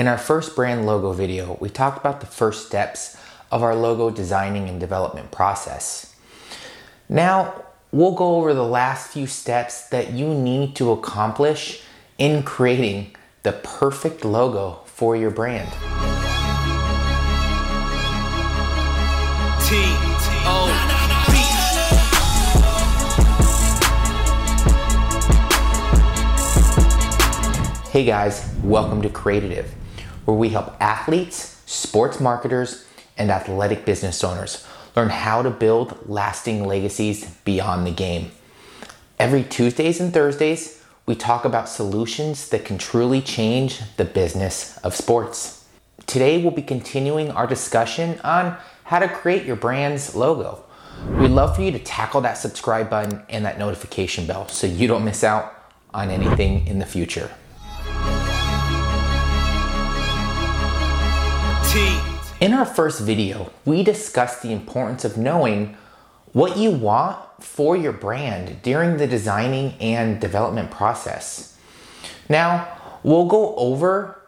In our first brand logo video, we talked about the first steps of our logo designing and development process. Now, we'll go over the last few steps that you need to accomplish in creating the perfect logo for your brand. T O Hey guys, welcome to Creative, where we help athletes, sports marketers, and athletic business owners learn how to build lasting legacies beyond the game. Every Tuesdays and Thursdays, we talk about solutions that can truly change the business of sports. Today, we'll be continuing our discussion on how to create your brand's logo. We'd love for you to tackle that subscribe button and that notification bell so you don't miss out on anything in the future. In our first video, we discussed the importance of knowing what you want for your brand during the designing and development process. Now, we'll go over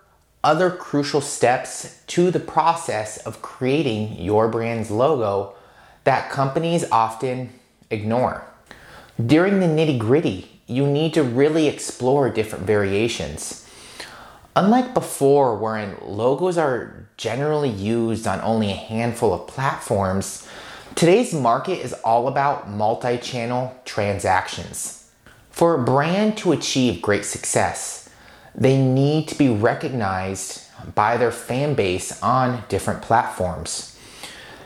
other crucial steps to the process of creating your brand's logo that companies often ignore. During the nitty gritty, you need to really explore different variations. Unlike before, wherein logos are generally used on only a handful of platforms, today's market is all about multi channel transactions. For a brand to achieve great success, they need to be recognized by their fan base on different platforms.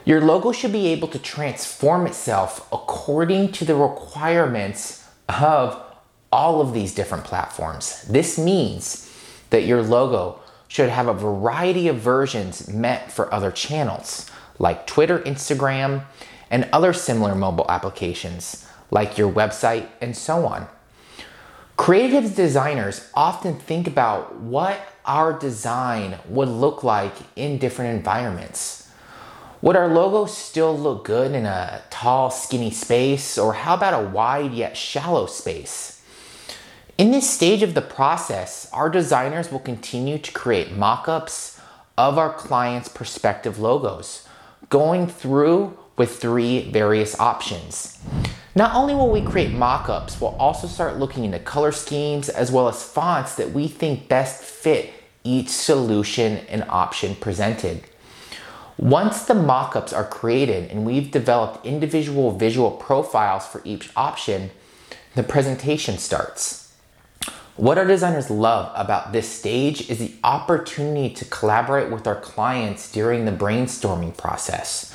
Your logo should be able to transform itself according to the requirements of all of these different platforms. This means that your logo should have a variety of versions meant for other channels like Twitter, Instagram, and other similar mobile applications like your website and so on. Creative designers often think about what our design would look like in different environments. Would our logo still look good in a tall, skinny space, or how about a wide yet shallow space? In this stage of the process, our designers will continue to create mock-ups of our clients' prospective logos, going through with three various options. Not only will we create mock-ups, we'll also start looking into color schemes as well as fonts that we think best fit each solution and option presented. Once the mock-ups are created and we've developed individual visual profiles for each option, the presentation starts. What our designers love about this stage is the opportunity to collaborate with our clients during the brainstorming process.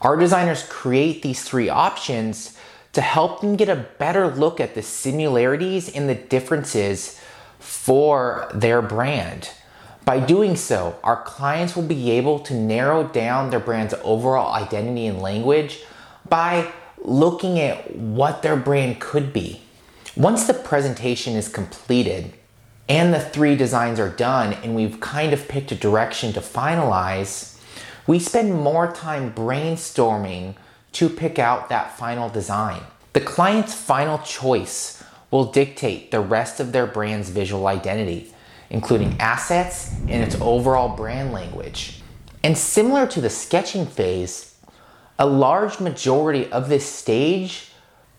Our designers create these three options to help them get a better look at the similarities and the differences for their brand. By doing so, our clients will be able to narrow down their brand's overall identity and language by looking at what their brand could be. Once the presentation is completed and the three designs are done and we've kind of picked a direction to finalize, we spend more time brainstorming to pick out that final design. The client's final choice will dictate the rest of their brand's visual identity, including assets and its overall brand language. And similar to the sketching phase, a large majority of this stage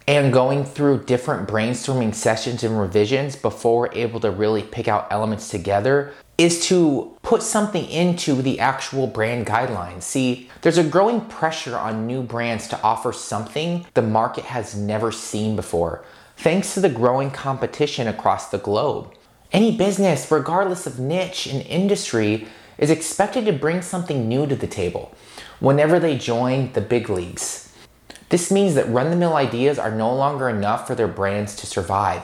and going through different brainstorming sessions and revisions before we're able to really pick out elements together is to put something into the actual brand guidelines. See, there's a growing pressure on new brands to offer something the market has never seen before, thanks to the growing competition across the globe. Any business, regardless of niche and industry, is expected to bring something new to the table whenever they join the big leagues. This means that run the mill ideas are no longer enough for their brands to survive.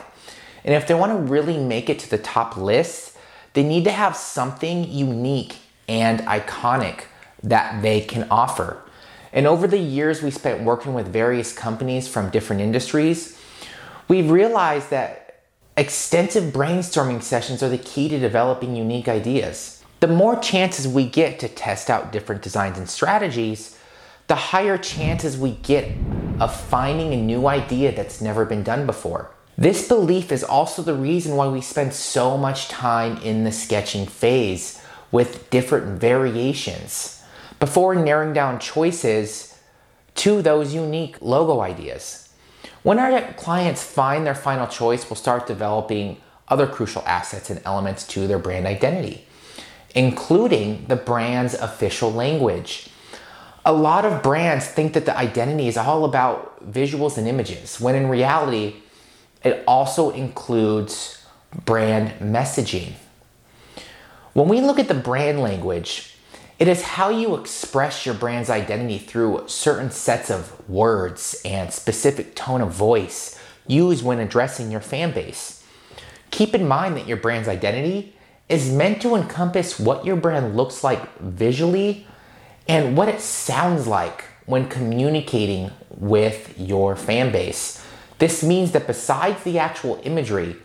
And if they want to really make it to the top lists, they need to have something unique and iconic that they can offer. And over the years we spent working with various companies from different industries, we've realized that extensive brainstorming sessions are the key to developing unique ideas. The more chances we get to test out different designs and strategies, the higher chances we get of finding a new idea that's never been done before. This belief is also the reason why we spend so much time in the sketching phase with different variations before narrowing down choices to those unique logo ideas. When our clients find their final choice, we'll start developing other crucial assets and elements to their brand identity, including the brand's official language. A lot of brands think that the identity is all about visuals and images, when in reality, it also includes brand messaging. When we look at the brand language, it is how you express your brand's identity through certain sets of words and specific tone of voice used when addressing your fan base. Keep in mind that your brand's identity is meant to encompass what your brand looks like visually and what it sounds like when communicating with your fan base. This means that besides the actual imagery,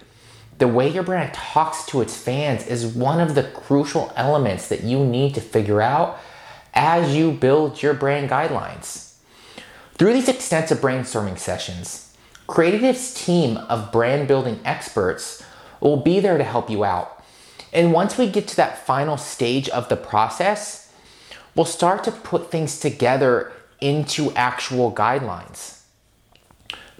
the way your brand talks to its fans is one of the crucial elements that you need to figure out as you build your brand guidelines. Through these extensive brainstorming sessions, Creative's team of brand building experts will be there to help you out. And once we get to that final stage of the process, we'll start to put things together into actual guidelines.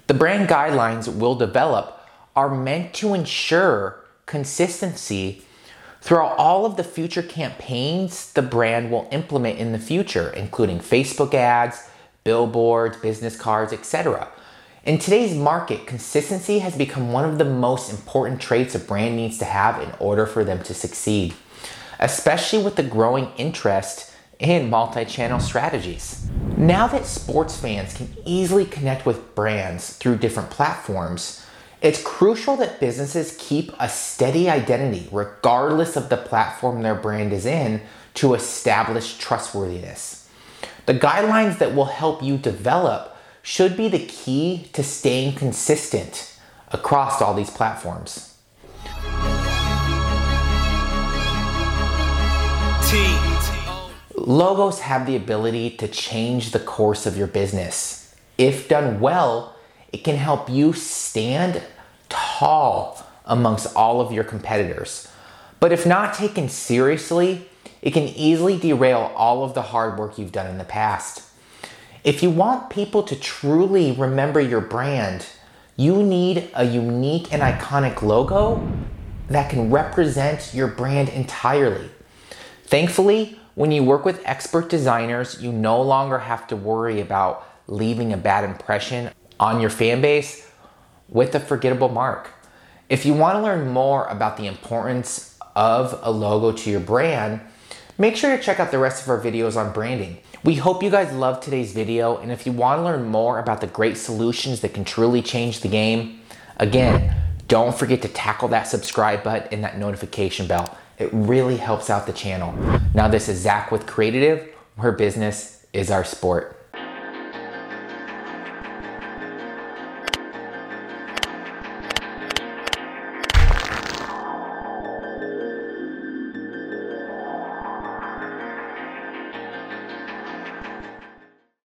The brand guidelines we'll develop are meant to ensure consistency throughout all of the future campaigns the brand will implement in the future, including Facebook ads, billboards, business cards, etc. In today's market, consistency has become one of the most important traits a brand needs to have in order for them to succeed, especially with the growing interest in multi channel strategies. Now that sports fans can easily connect with brands through different platforms, it's crucial that businesses keep a steady identity, regardless of the platform their brand is in, to establish trustworthiness. The guidelines that will help you develop should be the key to staying consistent across all these platforms. Logos have the ability to change the course of your business. If done well, it can help you stand tall amongst all of your competitors. But if not taken seriously, it can easily derail all of the hard work you've done in the past. If you want people to truly remember your brand, you need a unique and iconic logo that can represent your brand entirely. Thankfully, when you work with expert designers, you no longer have to worry about leaving a bad impression on your fan base with a forgettable mark. If you want to learn more about the importance of a logo to your brand, make sure to check out the rest of our videos on branding. We hope you guys loved today's video, and if you want to learn more about the great solutions that can truly change the game, again, don't forget to tackle that subscribe button and that notification bell. It really helps out the channel. Now, this is Zach with Creative, where business is our sport.